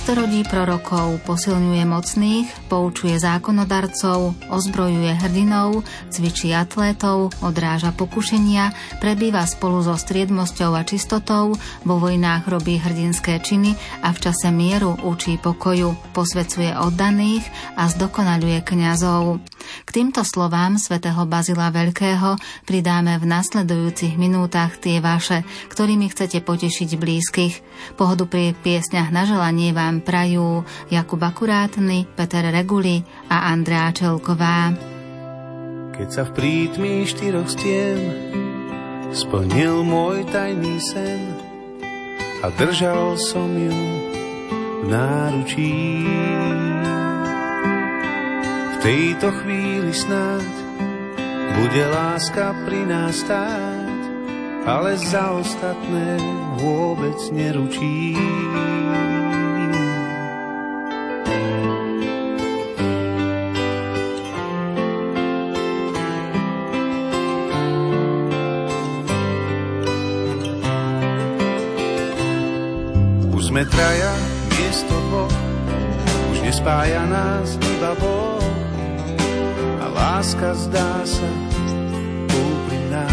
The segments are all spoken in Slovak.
Pôst rodí prorokov, posilňuje mocných, poučuje zákonodarcov, ozbrojuje hrdinov, cvičí atlétov, odráža pokušenia, prebýva spolu so striedmosťou a čistotou, vo vojnách robí hrdinské činy a v čase mieru učí pokoju, posvecuje oddaných a zdokonaľuje kňazov. K týmto slovám svätého Bazila Veľkého pridáme v nasledujúcich minútach tie vaše, ktorými chcete potešiť blízkych. Pohodu pri piesňach na želanie Želanie prajú Jakub Akurátny, Peter Reguli a Andrea Čelková. Keď sa v prítmi štyroch stien splnil môj tajný sen a držal som ju v náručí. V tejto chvíli snáď bude láska pri nás stáť, ale za ostatné vôbec neručí. Sme traja miesto dvoch, už nespája nás iba Boh. A láska zdá sa úprimná.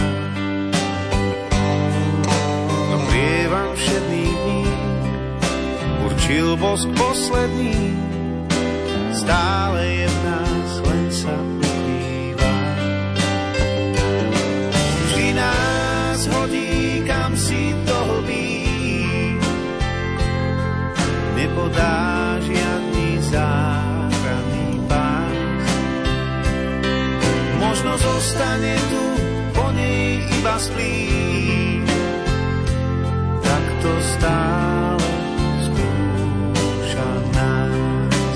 No prievan všedných dní určil bosk posledný, stále je v Možno zostane tu po nej iba splí, tak to stále skúša nás.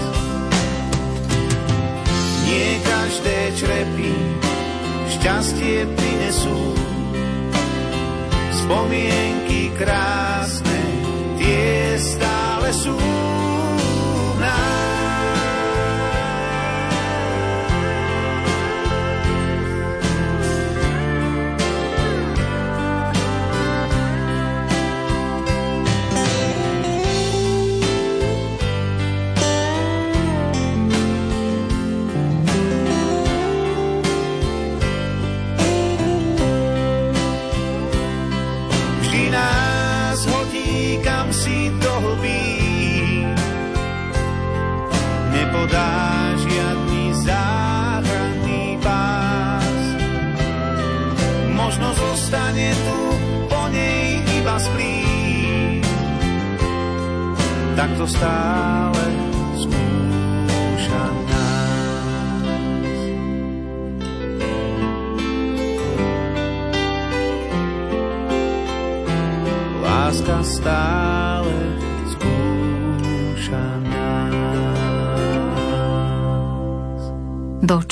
Nie každé črepy šťastie prinesú, spomienky krásne, tie stále sú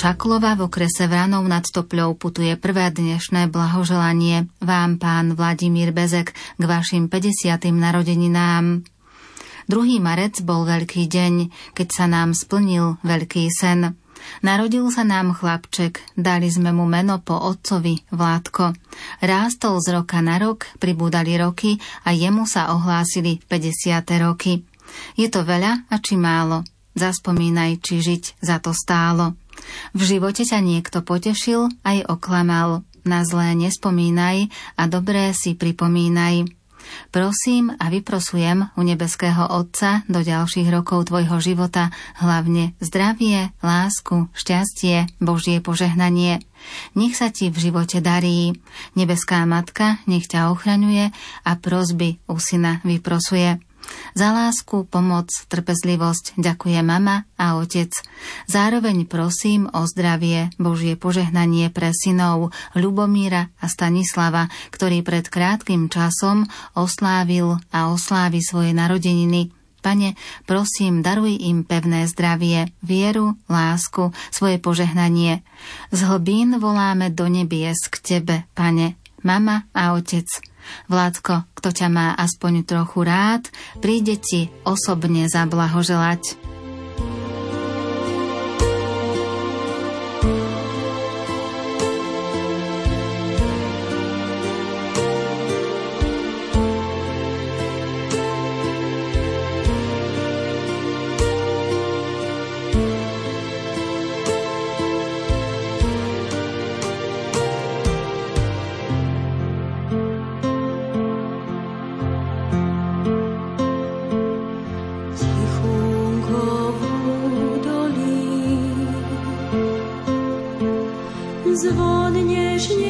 Do Čaklova v okrese Vranov nad Topľou putuje prvé dnešné blahoželanie vám, pán Vladimír Bezek, k vašim 50. narodeninám. 2. marec bol veľký deň, keď sa nám splnil veľký sen. Narodil sa nám chlapček, dali sme mu meno po otcovi, Vládko. Rástol z roka na rok, pribúdali roky a jemu sa ohlásili 50. roky. Je to veľa a či málo? Zaspomínaj, či žiť za to stálo. V živote ťa niekto potešil aj oklamal. Na zlé nespomínaj a dobré si pripomínaj. Prosím a vyprosujem u nebeského Otca do ďalších rokov tvojho života hlavne zdravie, lásku, šťastie, Božie požehnanie. Nech sa ti v živote darí. Nebeská Matka nech ťa ochraňuje a prosby u syna vyprosuje. Za lásku, pomoc, trpezlivosť ďakuje mama a otec. Zároveň prosím o zdravie, Božie požehnanie pre synov Ľubomíra a Stanislava, ktorý pred krátkým časom oslávil a oslávi svoje narodeniny. Pane, prosím, daruj im pevné zdravie, vieru, lásku, svoje požehnanie. Z hlbín voláme do nebies k Tebe, Pane, mama a otec. Vládko, kto ťa má aspoň trochu rád, príde ti osobne zablahoželať. zvon nežne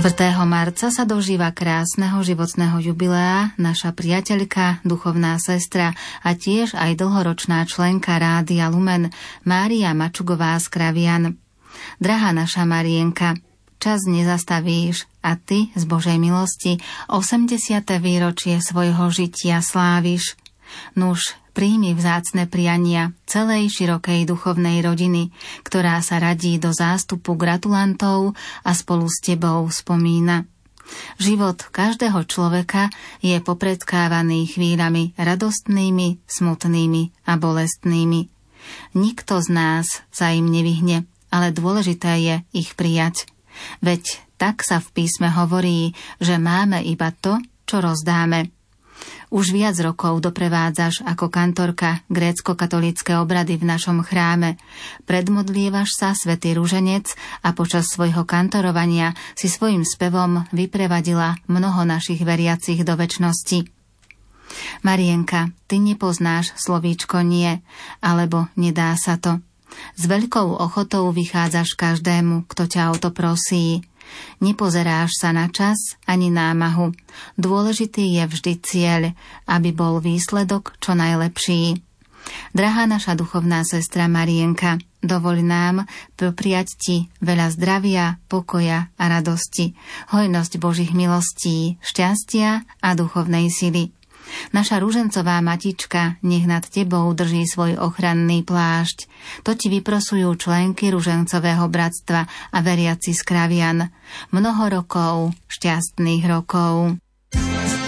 4. marca sa dožíva krásneho životného jubilea naša priateľka, duchovná sestra a tiež aj dlhoročná členka Rádia Lumen Mária Mačugová z Kravian. Drahá naša Marienka, čas nezastavíš a ty z Božej milosti 80. výročie svojho žitia sláviš. Nuž, príjmi vzácne priania celej širokej duchovnej rodiny, ktorá sa radí do zástupu gratulantov a spolu s tebou spomína. Život každého človeka je popredkávaný chvíľami radostnými, smutnými a bolestnými. Nikto z nás sa im nevyhne, ale dôležité je ich prijať. Veď tak sa v písme hovorí, že máme iba to, čo rozdáme. Už viac rokov doprevádzaš ako kantorka grécko-katolické obrady v našom chráme. Predmodlievaš sa svätý rúženec a počas svojho kantorovania si svojim spevom vyprevadila mnoho našich veriacich do väčšnosti. Marienka, ty nepoznáš slovíčko nie, alebo nedá sa to. S veľkou ochotou vychádzaš každému, kto ťa o to prosí. Nepozeráš sa na čas ani námahu. Dôležitý je vždy cieľ, aby bol výsledok čo najlepší. Drahá naša duchovná sestra Marienka, Dovoľ nám prijať Ti veľa zdravia, pokoja a radosti, hojnosť Božích milostí, šťastia a duchovnej sily. Naša rúžencová matička nech nad tebou drží svoj ochranný plášť. To ti vyprosujú členky rúžencového bratstva a veriaci z kravian. Mnoho rokov, šťastných rokov. Žiadna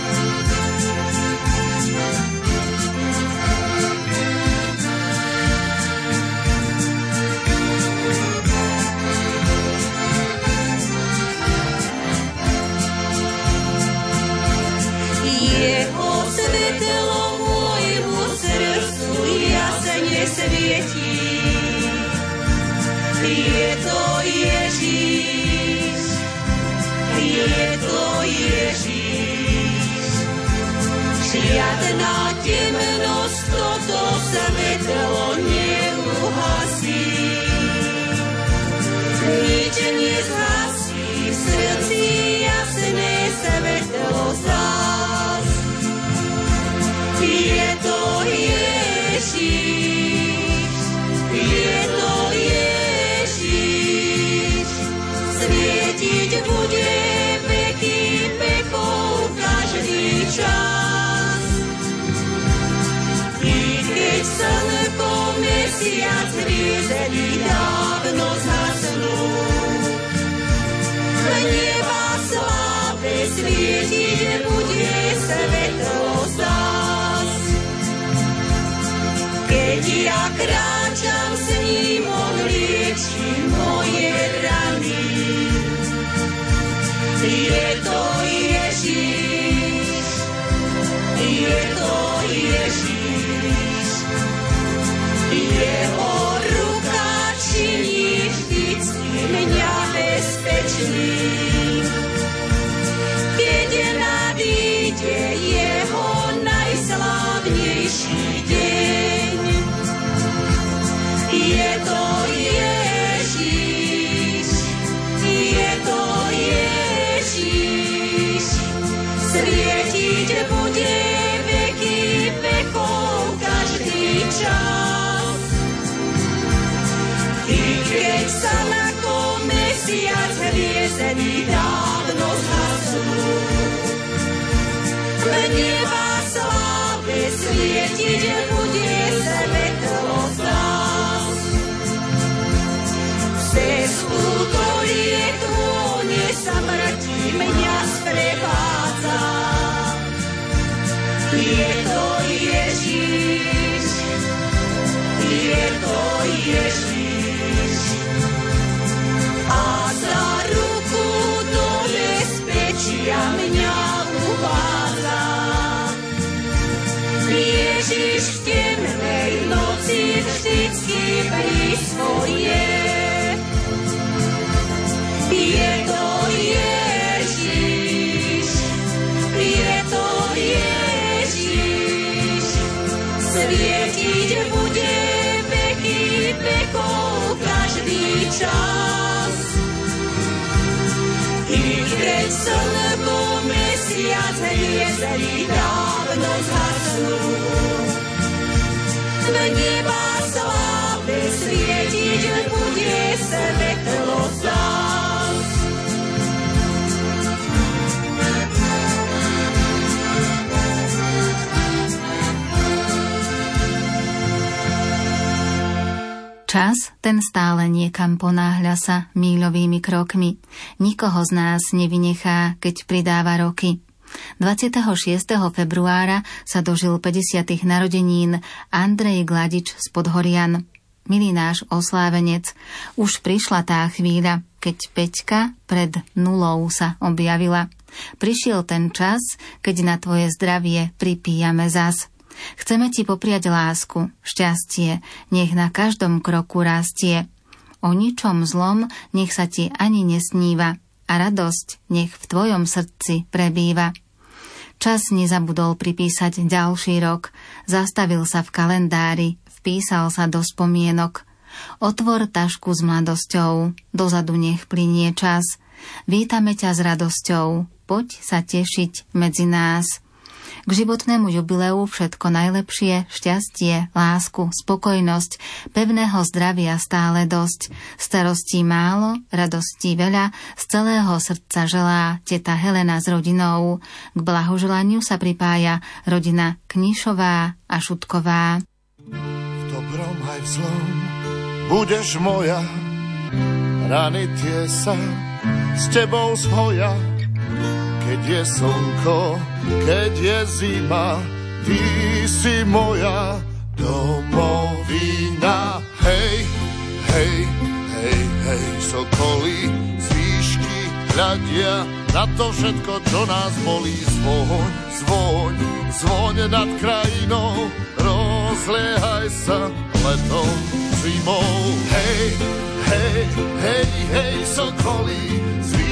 Ježiš v temnej noci vždycky blízko je. Je to Ježiš, je to Ježiš, svietiť bude veky vekov každý čas. I keď slnko mesiac hviezdy dávno Čas ten stále niekam ponáhľa sa míľovými krokmi. Nikoho z nás nevynechá, keď pridáva roky. 26. februára sa dožil 50. narodenín Andrej Gladič z Podhorian. Milý náš oslávenec, už prišla tá chvíľa, keď Peťka pred nulou sa objavila. Prišiel ten čas, keď na tvoje zdravie pripíjame zas. Chceme ti popriať lásku, šťastie, nech na každom kroku rastie. O ničom zlom nech sa ti ani nesníva a radosť nech v tvojom srdci prebýva. Čas nezabudol pripísať ďalší rok, zastavil sa v kalendári, vpísal sa do spomienok. Otvor tašku s mladosťou, dozadu nech plinie čas. Vítame ťa s radosťou, poď sa tešiť medzi nás. K životnému jubileu všetko najlepšie, šťastie, lásku, spokojnosť, pevného zdravia stále dosť, starostí málo, radostí veľa, z celého srdca želá teta Helena s rodinou. K blahoželaniu sa pripája rodina Knišová a Šutková. V dobrom aj v zlom budeš moja, rany tie sa s tebou zhoja keď je slnko, keď je zima, ty si moja domovina. Hej, hej, hej, hej, sokoly z výšky hľadia na to všetko, čo nás bolí. Zvoň, zvoň, zvoň nad krajinou, rozliehaj sa letom, zimou. Hej, hej, hej, hej, sokoly z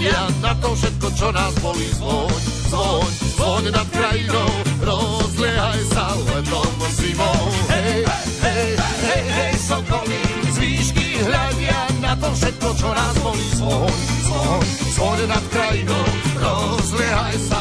hľadia na to všetko, čo nás bolí. Zvoň, zvoň, zvoň nad krajinou, rozliehaj sa letom zimou. Hej, hej, hej, hej, sokoly, z výšky hľadia na to všetko, čo nás bolí. Zvoň, zvoň, zvoň nad krajinou, rozliehaj sa,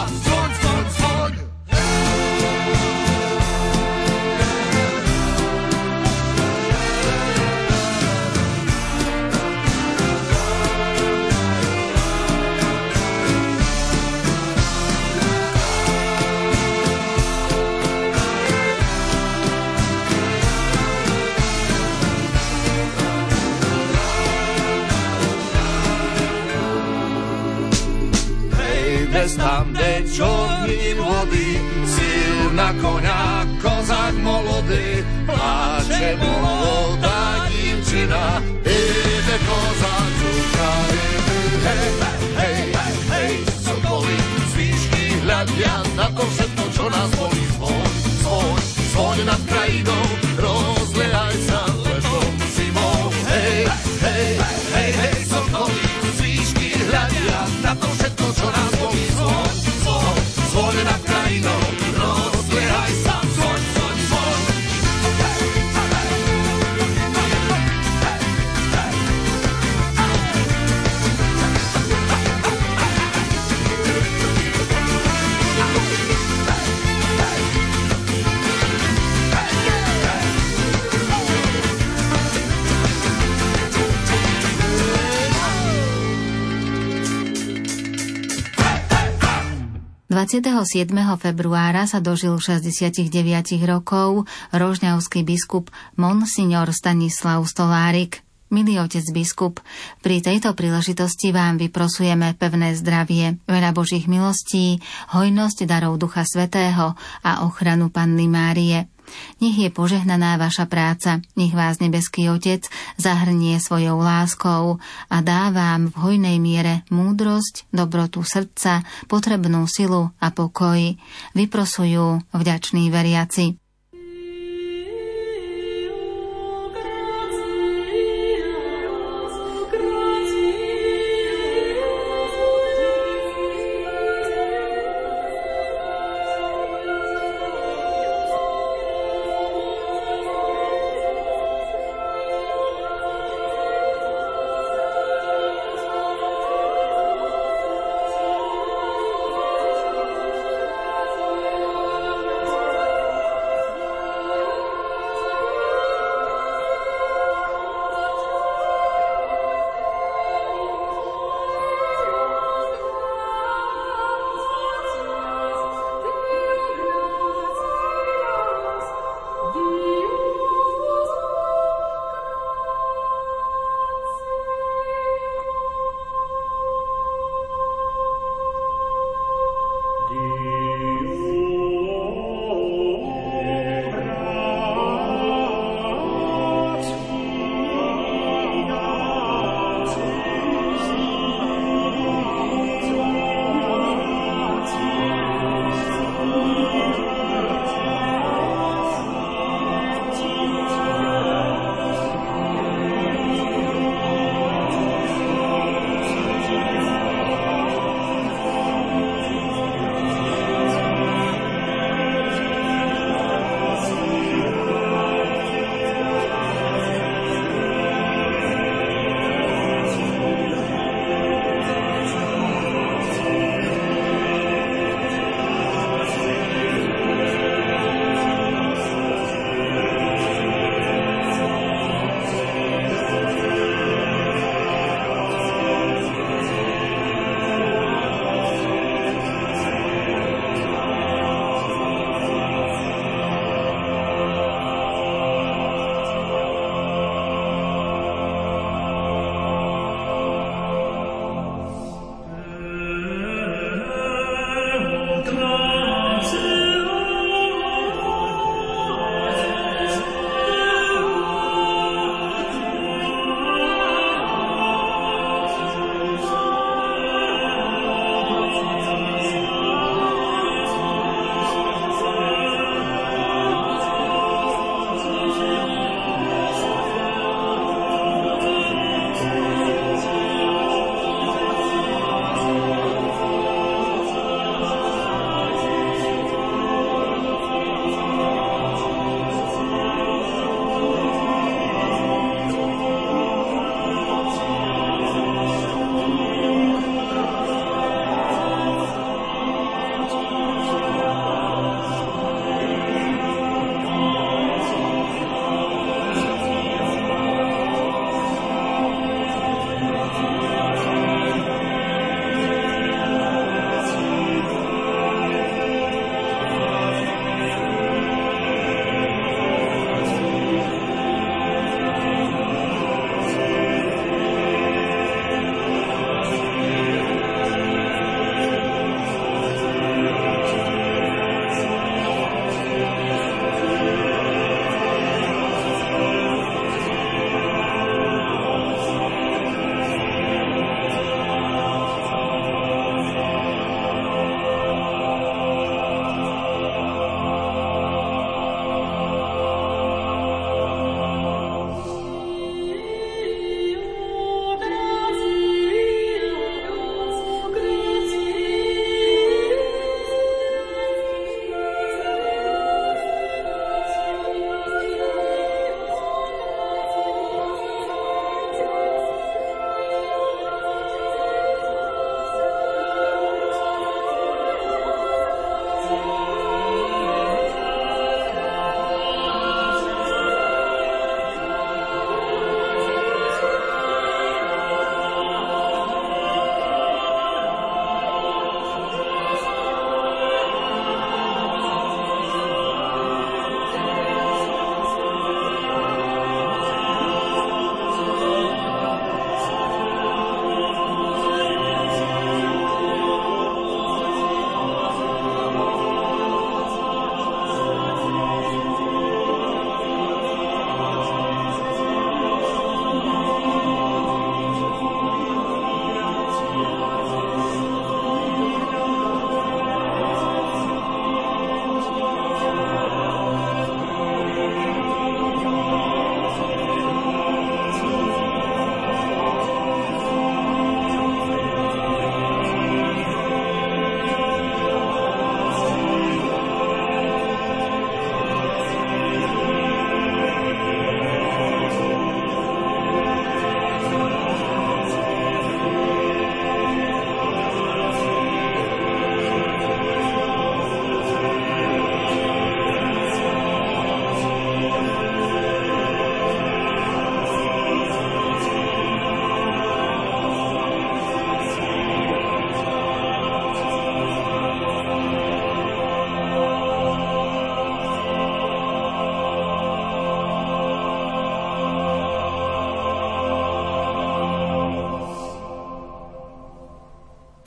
zvoň, zvoň, zvoň. tam, kde čorní vody, síl na koňa, kozák molody, pláče molodá divčina, ide kozák hej, hej, hej, sokoly, z výšky hľadia na to všetko, čo nás bolí,27. februára sa dožil 69 rokov rožňavský biskup Monsignor Stanislav Stolárik. Milý otec biskup, pri tejto príležitosti vám vyprosujeme pevné zdravie, veľa Božích milostí, hojnosť darov Ducha Svetého a ochranu Panny Márie. Nech je požehnaná vaša práca, nech vás nebeský Otec zahrnie svojou láskou a dá vám v hojnej miere múdrosť, dobrotu srdca, potrebnú silu a pokoj. Vyprosujú vďační veriaci.「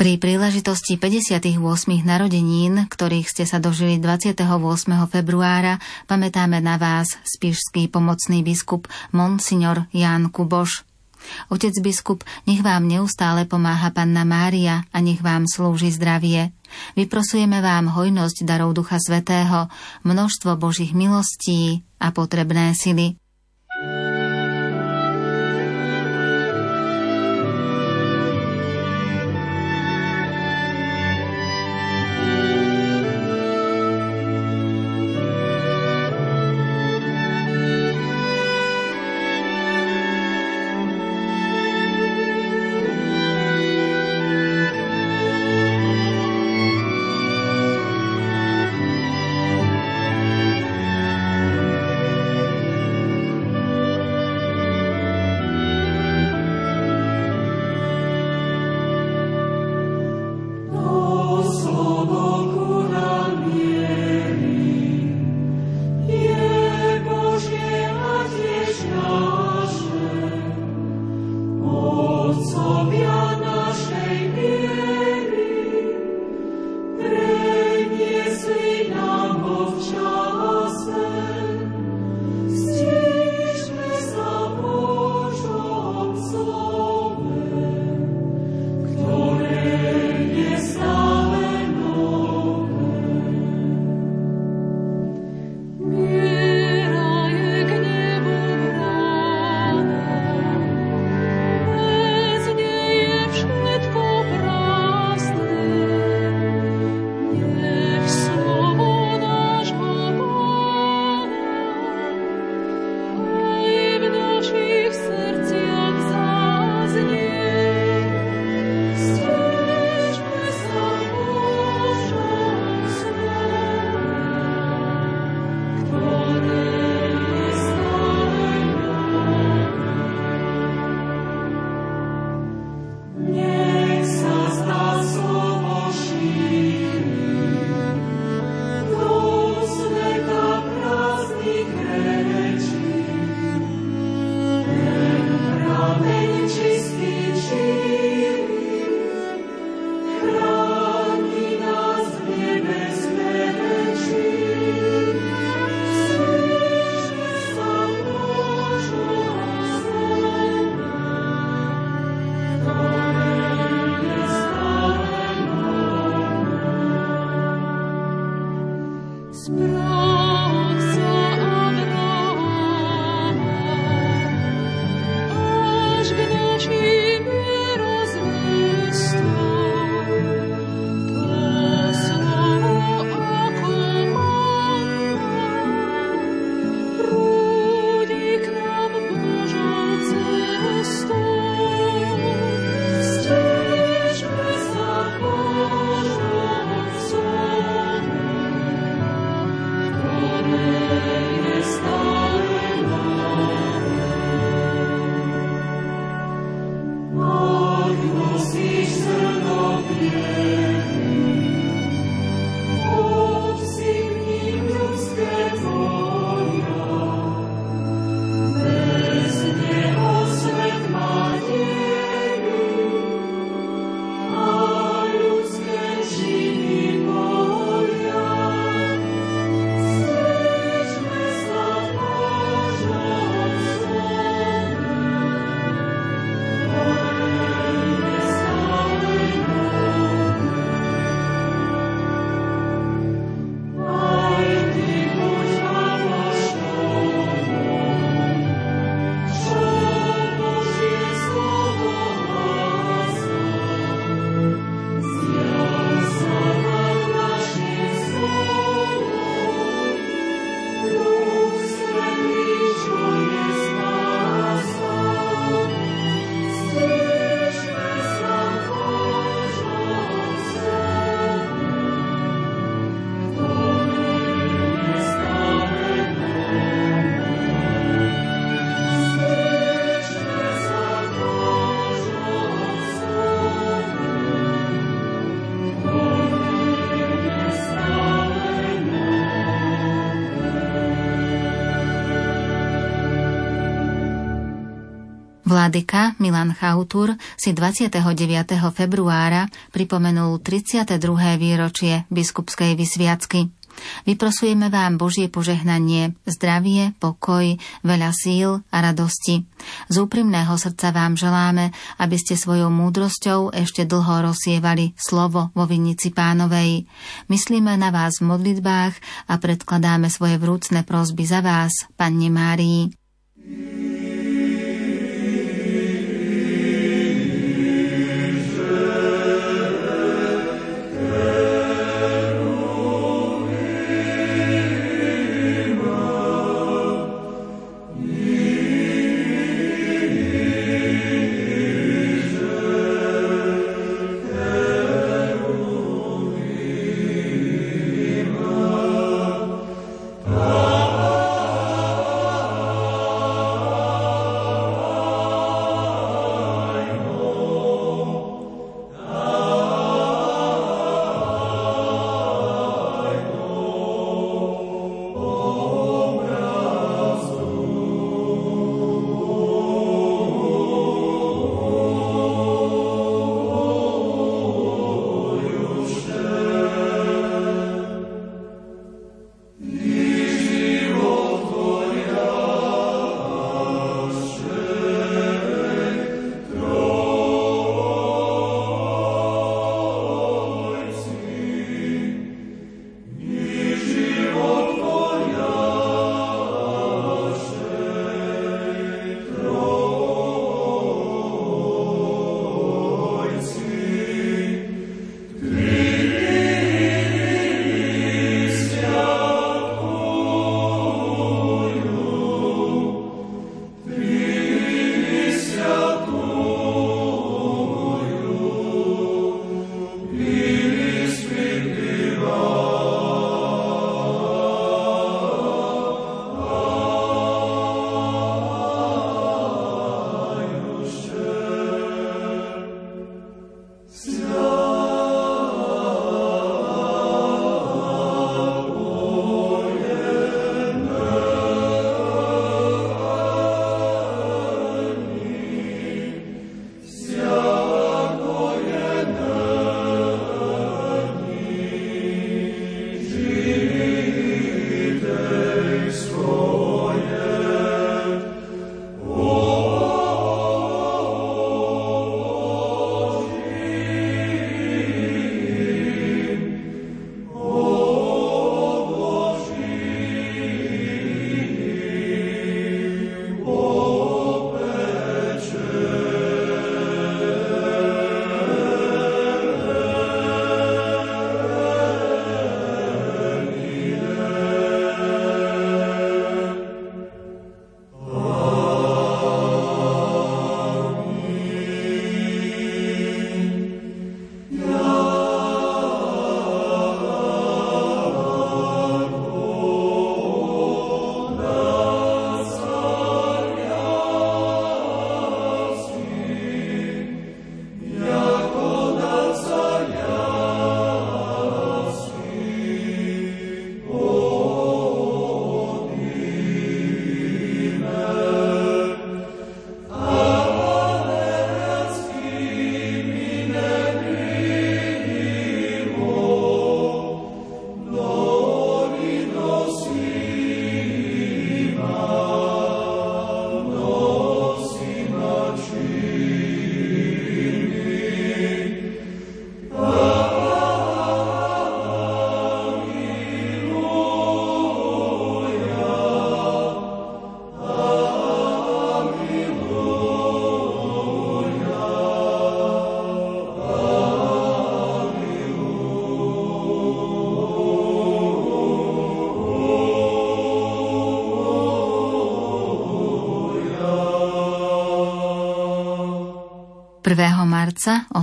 Pri príležitosti 58. narodenín, ktorých ste sa dožili 28. februára, pamätáme na vás spišský pomocný biskup Monsignor Ján Kuboš. Otec biskup, nech vám neustále pomáha Panna Mária a nech vám slúži zdravie. Vyprosujeme vám hojnosť darov Ducha Svetého, množstvo Božích milostí a potrebné sily. Vladyka Milan Chautur si 29. februára pripomenul 32. výročie biskupskej vysviacky. Vyprosujeme vám Božie požehnanie, zdravie, pokoj, veľa síl a radosti. Z úprimného srdca vám želáme, aby ste svojou múdrosťou ešte dlho rozsievali slovo vo Vinici pánovej. Myslíme na vás v modlitbách a predkladáme svoje vrúcne prosby za vás, Panne Márii.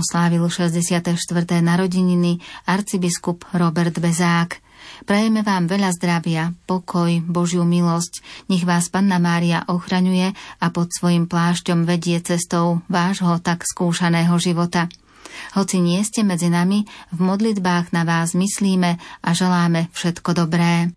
Oslávil 64. narodeniny arcibiskup Robert Bezák. Prajeme vám veľa zdravia, pokoj, Božiu milosť. Nech vás Panna Mária ochraňuje a pod svojim plášťom vedie cestou vášho tak skúšaného života. Hoci nie ste medzi nami, v modlitbách na vás myslíme a želáme všetko dobré.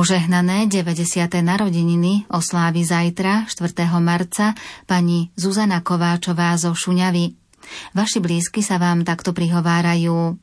Požehnané 90. narodeniny oslávi zajtra, 4. marca, pani Zuzana Kováčová zo Šuňavy. Vaši blízky sa vám takto prihovárajú.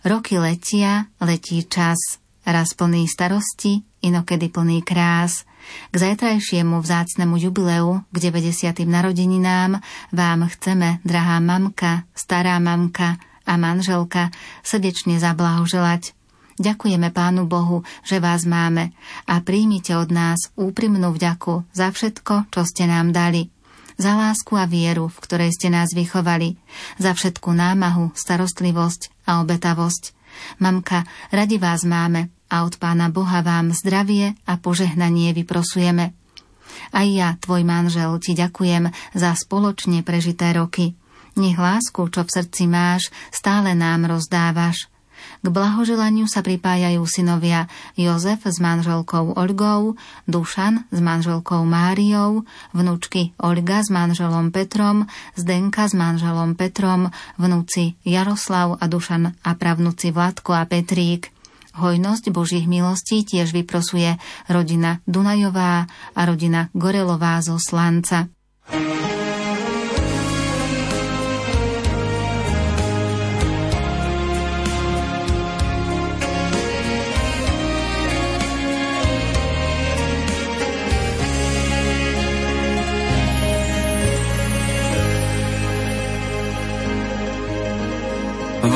Roky letia, letí čas, raz plný starosti, inokedy plný krás. K zajtrajšiemu vzácnemu jubileu, k 90. narodeninám, vám chceme, drahá mamka, stará mamka a manželka, srdečne zablahoželať Ďakujeme Pánu Bohu, že vás máme a príjmite od nás úprimnú vďaku za všetko, čo ste nám dali. Za lásku a vieru, v ktorej ste nás vychovali. Za všetku námahu, starostlivosť a obetavosť. Mamka, radi vás máme a od Pána Boha vám zdravie a požehnanie vyprosujeme. Aj ja, tvoj manžel, ti ďakujem za spoločne prežité roky. Nech lásku, čo v srdci máš, stále nám rozdávaš. K blahoželaniu sa pripájajú synovia Jozef s manželkou Olgou, Dušan s manželkou Máriou, vnúčky Olga s manželom Petrom, Zdenka s manželom Petrom, vnúci Jaroslav a Dušan a pravnúci Vladko a Petrík. Hojnosť Božích milostí tiež vyprosuje rodina Dunajová a rodina Gorelová zo Slanca. V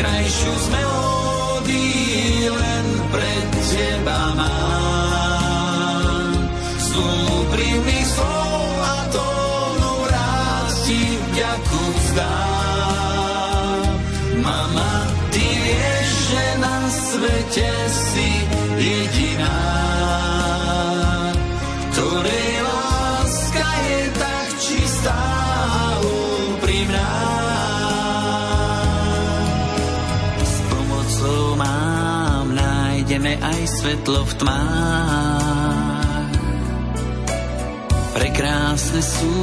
najkrajšiu z melódií len pre teba mám. Z úprimných slov a tónu rád ti vďaku vzdám. Mama, ty vieš, že na svete si jediná, aj svetlo v tmách. Prekrásne sú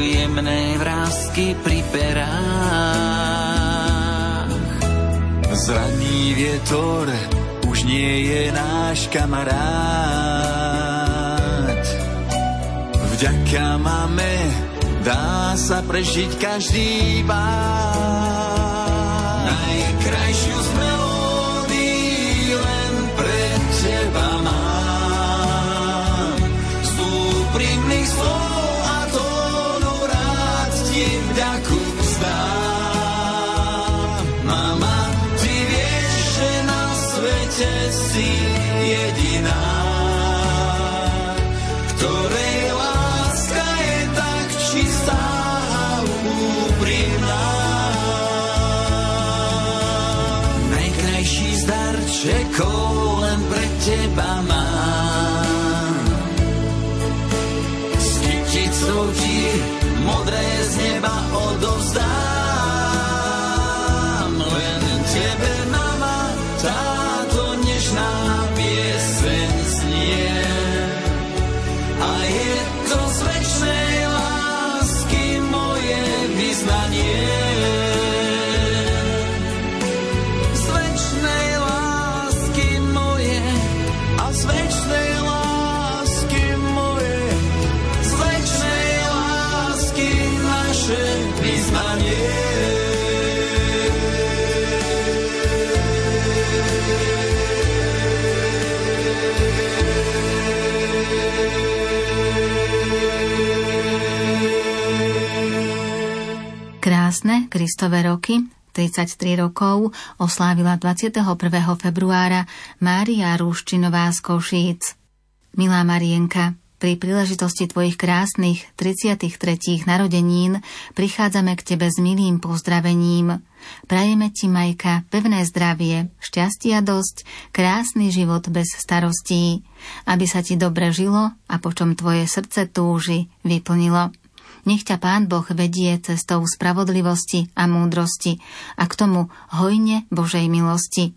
jemné vrázky pri perách. Zraný vietor už nie je náš kamarát. Vďaka máme dá sa prežiť každý bár. Pre teba Krásne Kristové roky 33 rokov oslávila 21. februára Mária Rúščinová z Košíc. Milá Marienka, pri príležitosti tvojich krásnych 33. narodenín prichádzame k tebe s milým pozdravením. Prajeme ti, Majka, pevné zdravie, šťastia dosť, krásny život bez starostí, aby sa ti dobre žilo a počom tvoje srdce túži vyplnilo. Nech ťa Pán Boh vedie cestou spravodlivosti a múdrosti a k tomu hojne Božej milosti.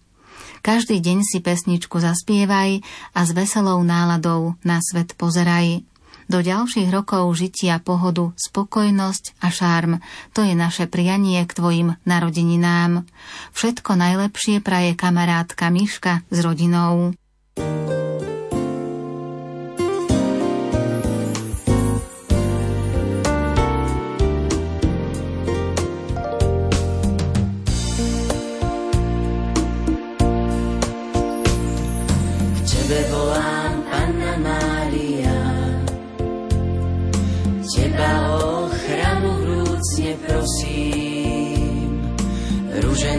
Každý deň si pesničku zaspievaj a s veselou náladou na svet pozeraj. Do ďalších rokov žitia pohodu, spokojnosť a šarm. To je naše prianie k tvojim narodeninám. Všetko najlepšie praje kamarátka Miška s rodinou.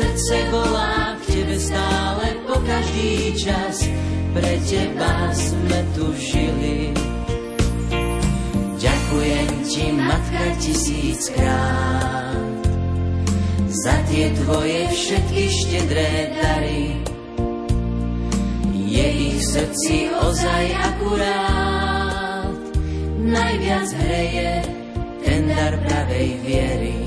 Srdce volá k tebe stále po každý čas. Pre teba sme tu žili. Ďakujem ti, matka, tisíckrát za tie tvoje všetky štedré dary. Je ich srdci ozaj akurát, najviac hreje ten dar pravej viery.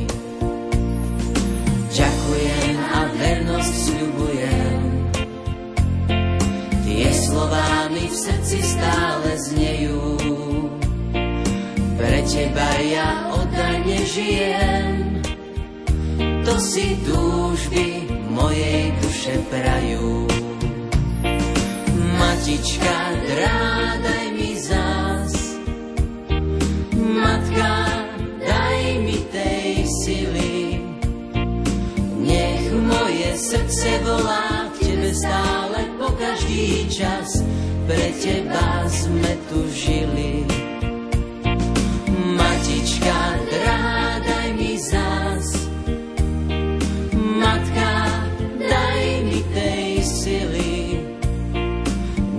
Ďakujem vernosť sľubujem, tie slová mi v srdci stále znejú. Pre teba ja oddane žijem, to si túžby mojej duše prajú. Matička, drádaj mi zás, srdce volá k tebe stále po každý čas, pre teba sme tu žili. Matička, drádaj mi zás, matka, daj mi tej sily.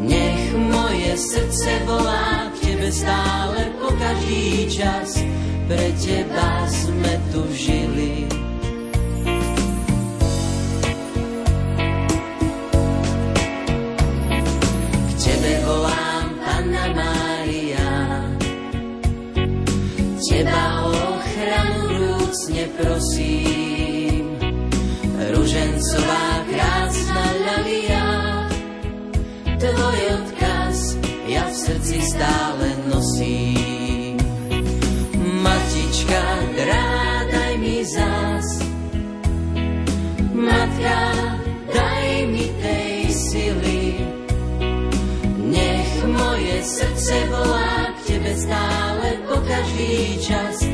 Nech moje srdce volá k tebe stále po každý čas, pre teba sme tu žili. Prosím. Ružencová krásna ľalia, tvoj odkaz ja v srdci stále nosím. Matička, drádaj mi zás, matka, daj mi tej sily. Nech moje srdce volá k tebe stále po každý čas,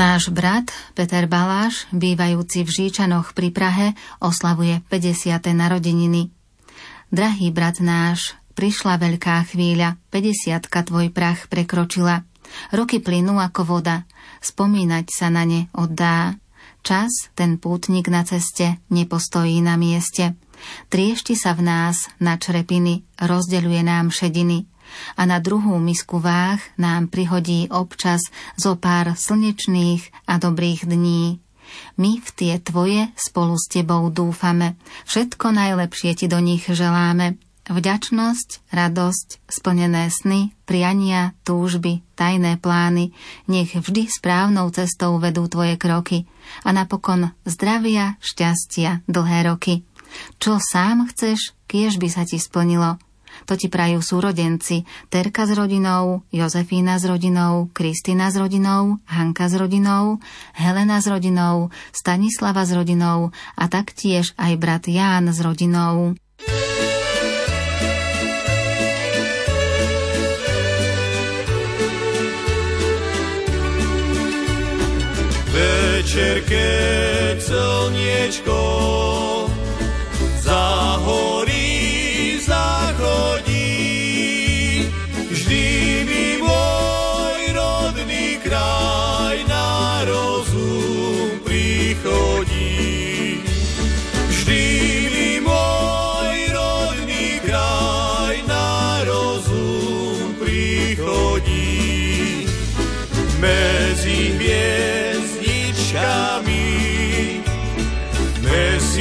Náš brat Peter Baláš, bývajúci v Žíčanoch pri Prahe, oslavuje 50. narodeniny. Drahý brat náš, prišla veľká chvíľa, 50 tvoj prach prekročila. Roky plynú ako voda, spomínať sa na ne oddá. Čas, ten pútnik na ceste, nepostojí na mieste. Triešti sa v nás na črepiny, rozdeľuje nám šediny a na druhú misku váh nám prihodí občas zo pár slnečných a dobrých dní. My v tie tvoje spolu s tebou dúfame. Všetko najlepšie ti do nich želáme. Vďačnosť, radosť, splnené sny, priania, túžby, tajné plány, nech vždy správnou cestou vedú tvoje kroky a napokon zdravia, šťastia, dlhé roky. Čo sám chceš, kiež by sa ti splnilo. To ti prajú súrodenci, Terka s rodinou, Jozefína s rodinou, Kristina s rodinou, Hanka s rodinou, Helena s rodinou, Stanislava s rodinou a taktiež aj brat Ján s rodinou. večer, keď slniečko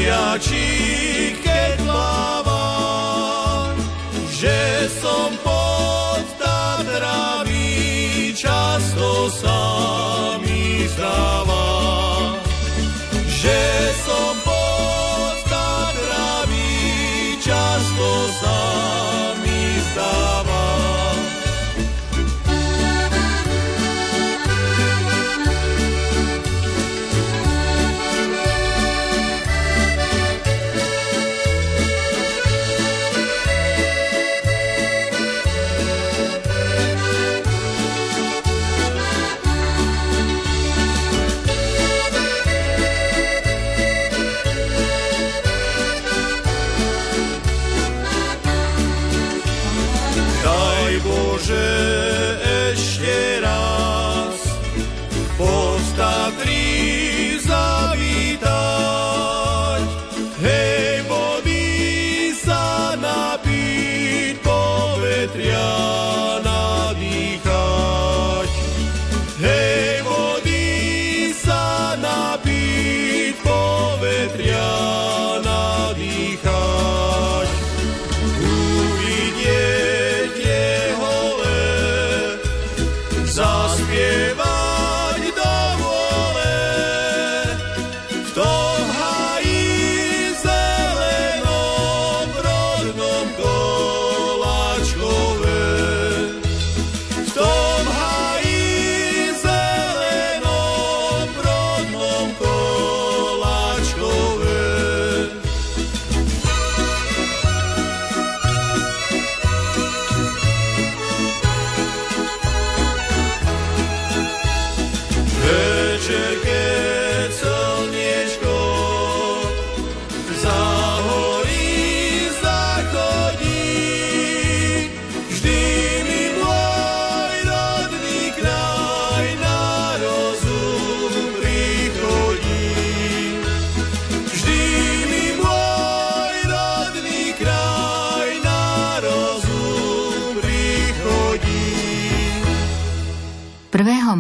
Mesiačík, keď pláva, že som pod Tatrami, často sa mi stáva, že som pod zaspiev.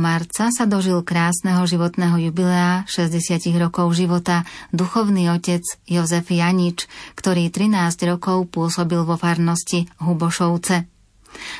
Marca sa dožil krásneho životného jubilea 60 rokov života duchovný otec Jozef Janič, ktorý 13 rokov pôsobil vo farnosti Hubošovce.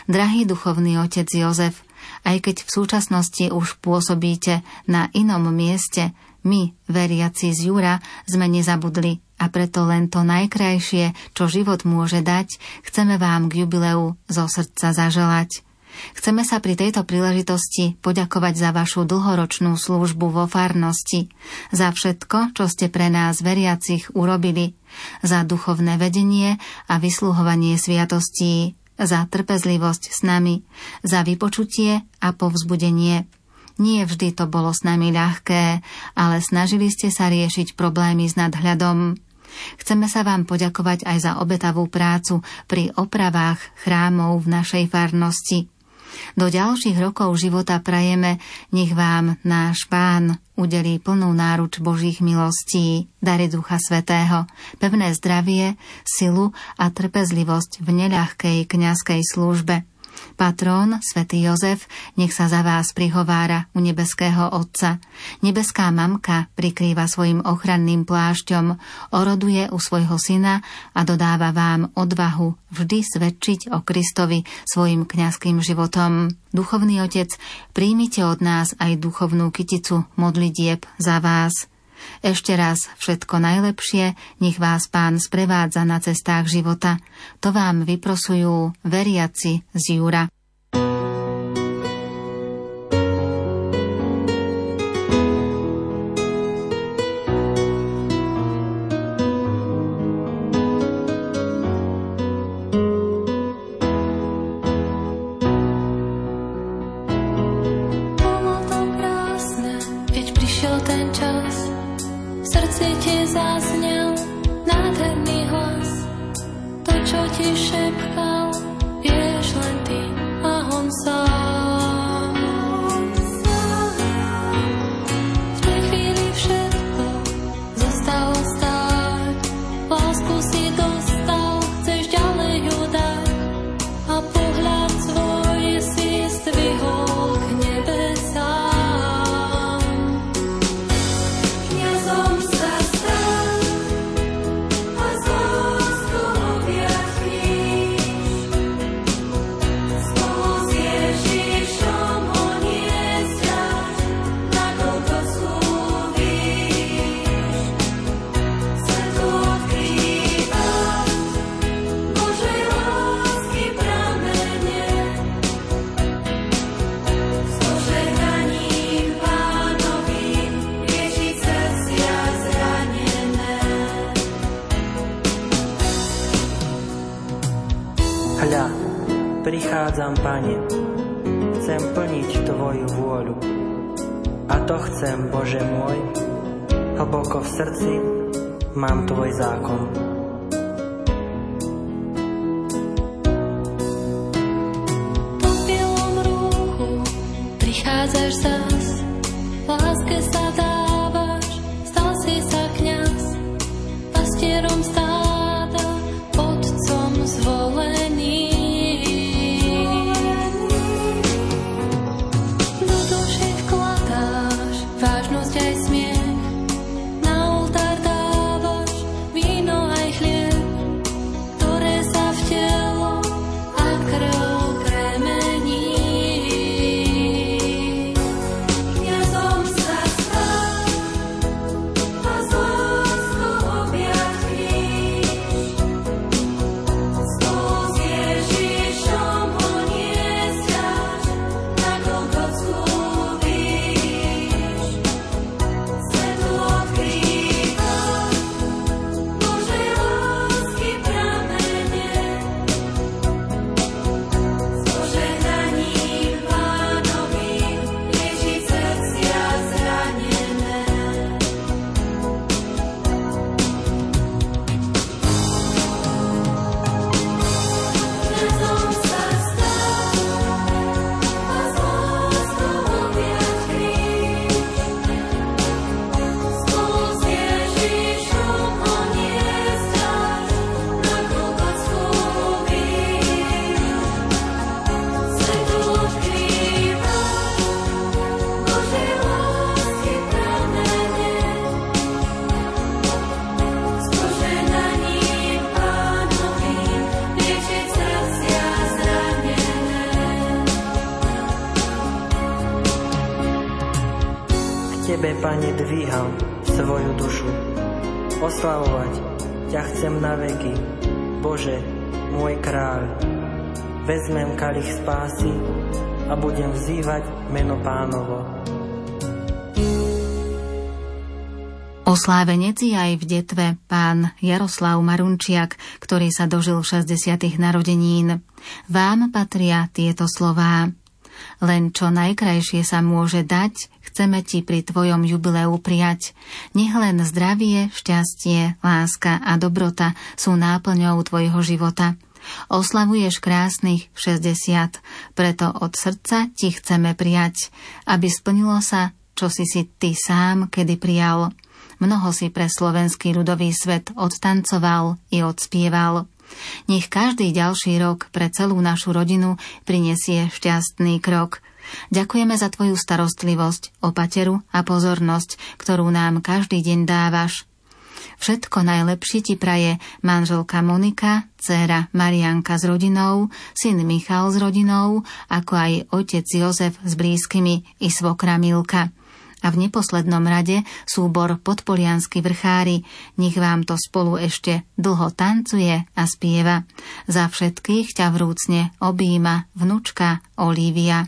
Drahý duchovný otec Jozef, aj keď v súčasnosti už pôsobíte na inom mieste, my, veriaci z Jura, sme nezabudli a preto len to najkrajšie, čo život môže dať, chceme vám k jubileu zo srdca zaželať – Chceme sa pri tejto príležitosti poďakovať za vašu dlhoročnú službu vo farnosti, za všetko, čo ste pre nás veriacich urobili, za duchovné vedenie a vysluhovanie sviatostí, za trpezlivosť s nami, za vypočutie a povzbudenie. Nie vždy to bolo s nami ľahké, ale snažili ste sa riešiť problémy s nadhľadom. Chceme sa vám poďakovať aj za obetavú prácu pri opravách chrámov v našej farnosti. Do ďalších rokov života prajeme, nech vám náš Pán udelí plnú náruč Božích milostí, dary Ducha Svetého, pevné zdravie, silu a trpezlivosť v neľahkej kňazskej službe. Patrón, svätý Jozef, nech sa za vás prihovára u nebeského Otca. Nebeská mamka prikrýva svojim ochranným plášťom, oroduje u svojho syna a dodáva vám odvahu vždy svedčiť o Kristovi svojim kňazským životom. Duchovný Otec, príjmite od nás aj duchovnú kyticu modlitieb za vás. Ešte raz všetko najlepšie, nech vás pán sprevádza na cestách života. To vám vyprosujú veriaci z Júra. Prichádzam, Pane, chcem plniť Tvoju vôľu. A to chcem, Bože môj, hlboko v srdci mám Tvoj zákon. Oslávenec je aj v detve pán Jaroslav Marunčiak, ktorý sa dožil 60. narodenín. Vám patria tieto slová. Len čo najkrajšie sa môže dať, chceme ti pri tvojom jubileu prijať. Nech len zdravie, šťastie, láska a dobrota sú náplňou tvojho života. Oslavuješ krásnych 60, preto od srdca ti chceme prijať, aby splnilo sa, čo si si ty sám kedy prijal. Mnoho si pre slovenský ľudový svet odtancoval i odspieval. Nech každý ďalší rok pre celú našu rodinu prinesie šťastný krok. Ďakujeme za Tvoju starostlivosť, opateru a pozornosť, ktorú nám každý deň dávaš. Všetko najlepšie ti praje manželka Monika, dcéra Marianka s rodinou, syn Michal s rodinou, ako aj otec Jozef s blízkymi i svokra Milka a v neposlednom rade súbor podpoliansky vrchári. Nech vám to spolu ešte dlho tancuje a spieva. Za všetkých ťa vrúcne objíma vnúčka Olivia.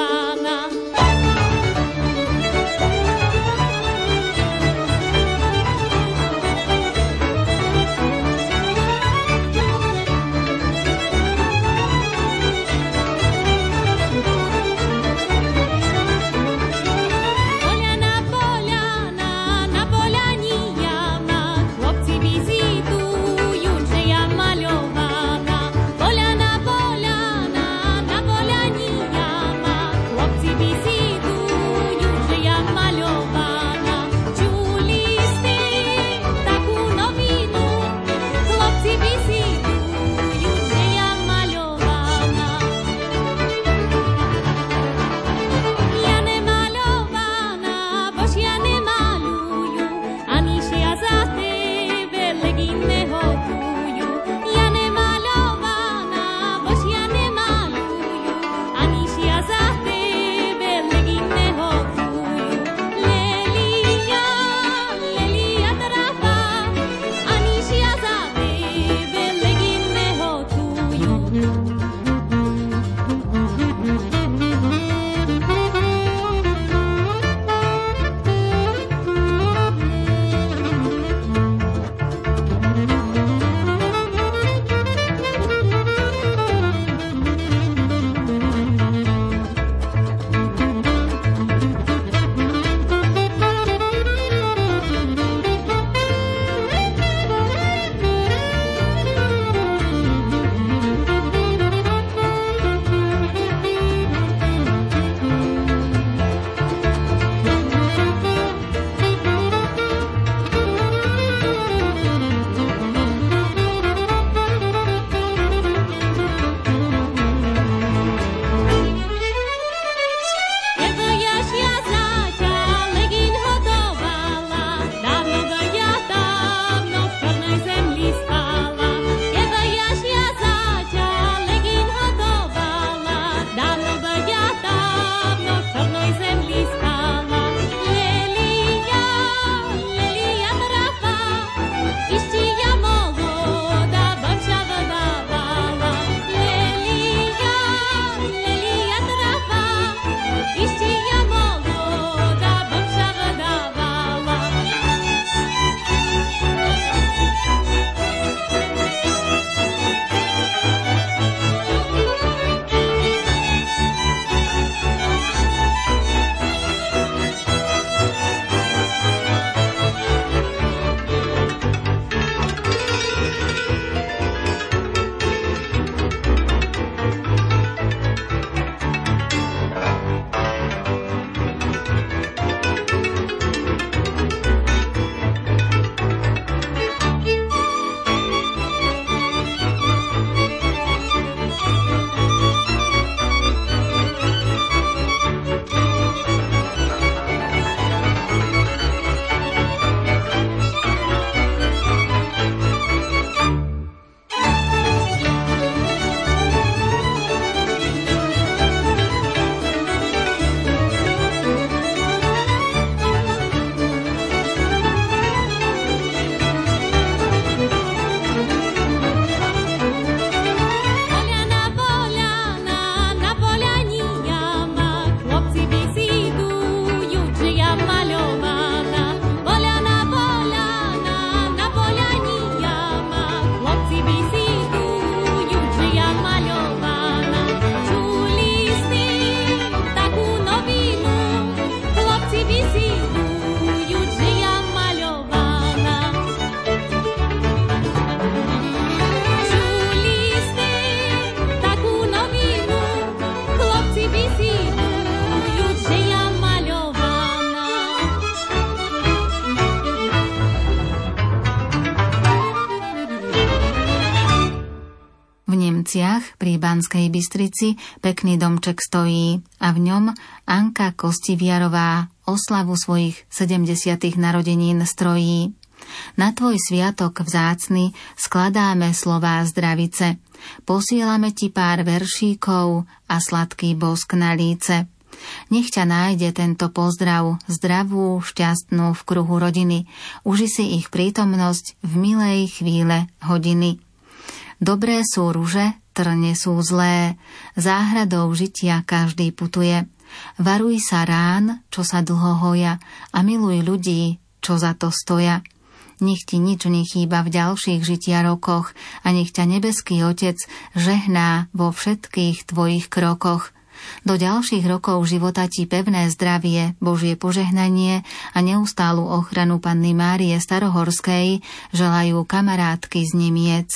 Banskej Bystrici pekný domček stojí a v ňom Anka Kostiviarová oslavu svojich 70. narodenín strojí. Na tvoj sviatok vzácny skladáme slová zdravice. Posielame ti pár veršíkov a sladký bosk na líce. Nech ťa nájde tento pozdrav, zdravú, šťastnú v kruhu rodiny. Uži si ich prítomnosť v milej chvíle hodiny. Dobré sú ruže, trne sú zlé, záhradou žitia každý putuje. Varuj sa rán, čo sa dlho hoja a miluj ľudí, čo za to stoja. Nech ti nič nechýba v ďalších žitia rokoch a nech ťa nebeský Otec žehná vo všetkých tvojich krokoch. Do ďalších rokov života ti pevné zdravie, Božie požehnanie a neustálu ochranu Panny Márie Starohorskej želajú kamarátky z Nemiec.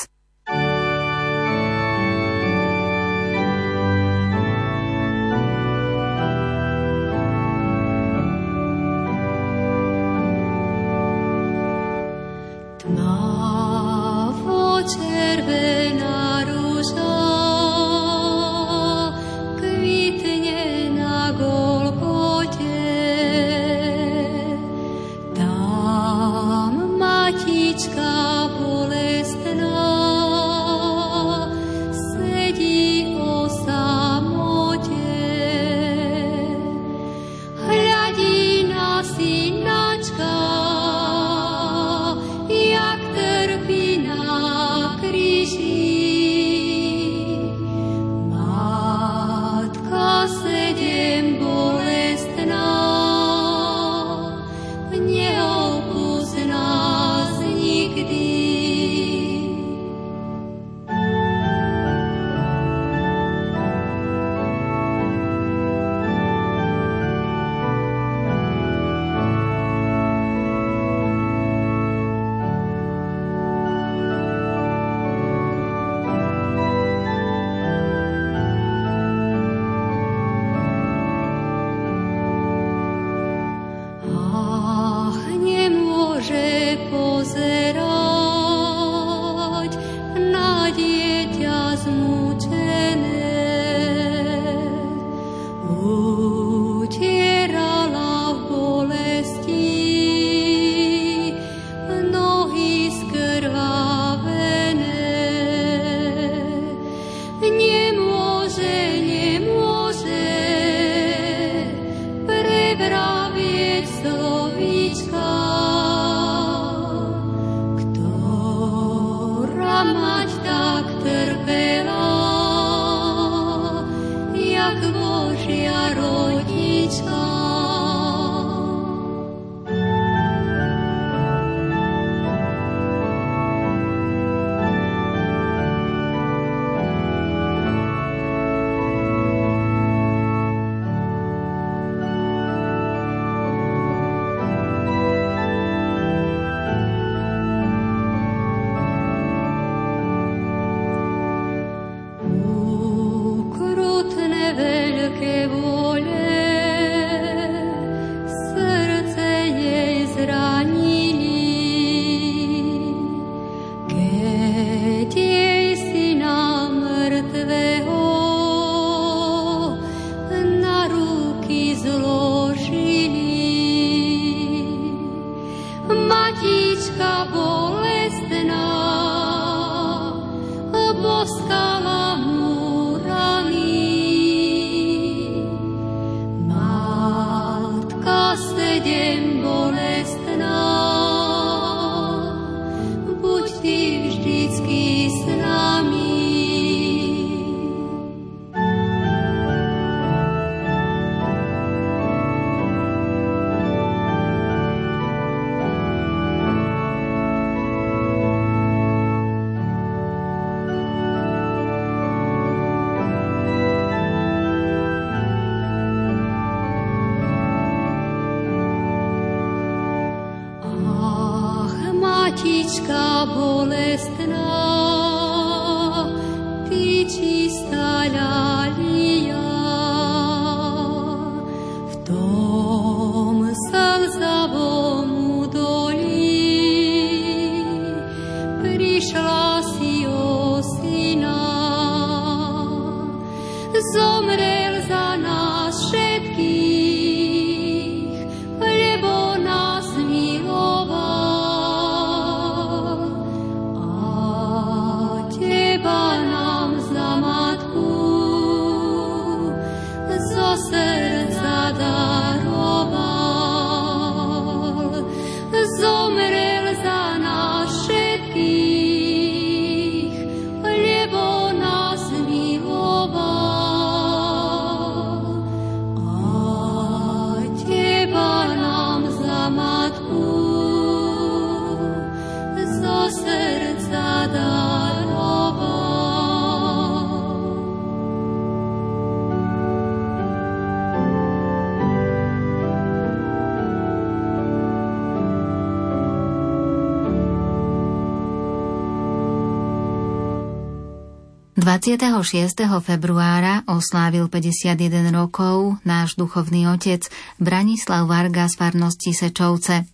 26. februára oslávil 51 rokov náš duchovný otec Branislav Varga z farnosti Sečovce.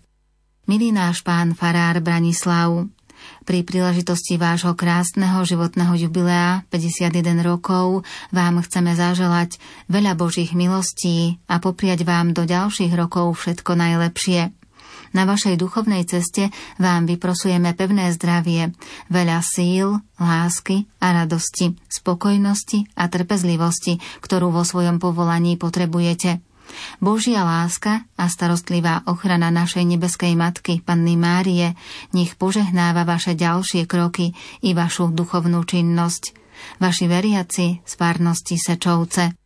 Milý náš pán farár Branislav, pri príležitosti vášho krásneho životného jubilea 51 rokov vám chceme zaželať veľa Božích milostí a popriať vám do ďalších rokov všetko najlepšie. Na vašej duchovnej ceste vám vyprosujeme pevné zdravie, veľa síl, lásky a radosti, spokojnosti a trpezlivosti, ktorú vo svojom povolaní potrebujete. Božia láska a starostlivá ochrana našej nebeskej Matky, Panny Márie, nech požehnáva vaše ďalšie kroky i vašu duchovnú činnosť. Vaši veriaci z párnosti Sečovce.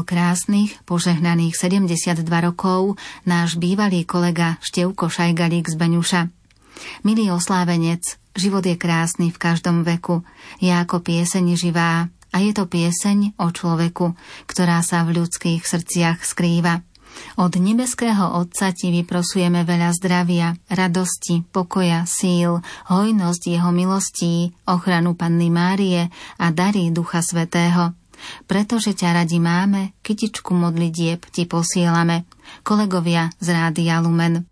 Oslávil krásnych, požehnaných 72 rokov náš bývalý kolega Števko Šajgalík z Beňuša. Milý oslávenec, život je krásny v každom veku, je ako pieseň živá a je to pieseň o človeku, ktorá sa v ľudských srdciach skrýva. Od nebeského Otca ti vyprosujeme veľa zdravia, radosti, pokoja, síl, hojnosť jeho milostí, ochranu Panny Márie a dary Ducha Svetého. Pretože ťa radi máme, kytičku modlitieb ti posielame. Kolegovia z Rádia Lumen.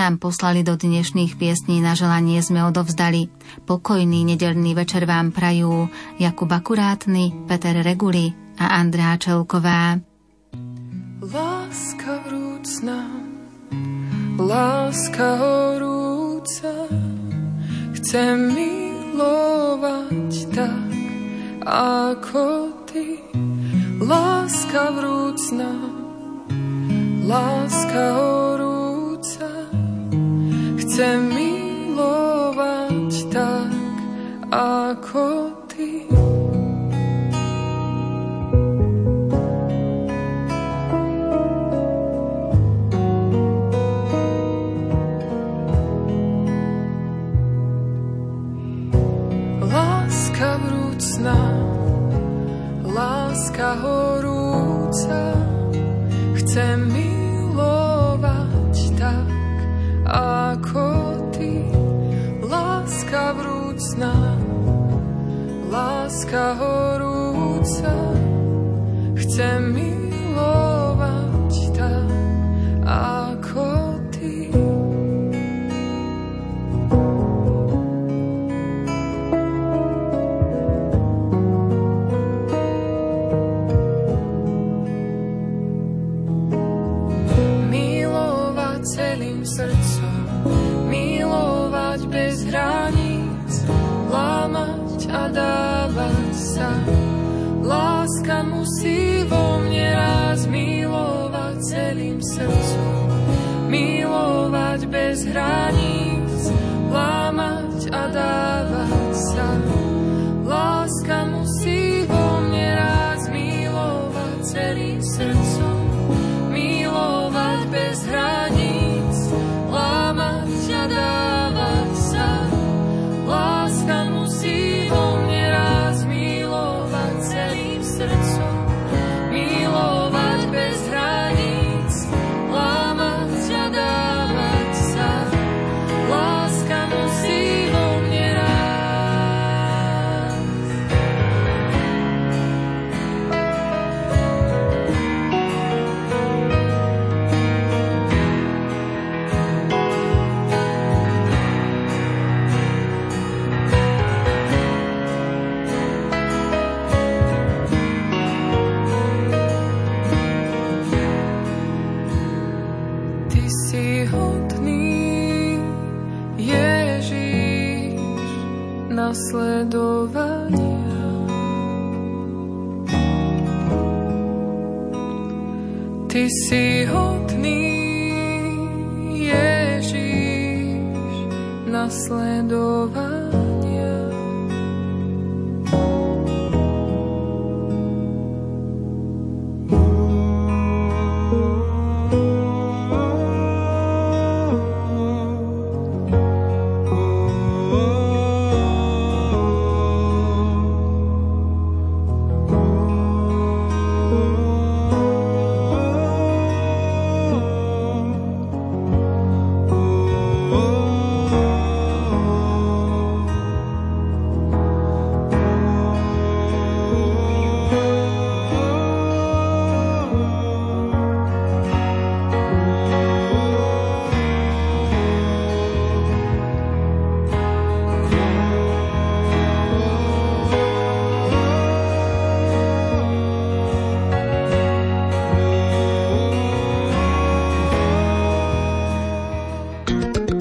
nám poslali do dnešných piesní na želanie sme odovzdali. Pokojný nedelný večer vám prajú Jakub Akurátny, Peter Reguli a Andrá Čelková.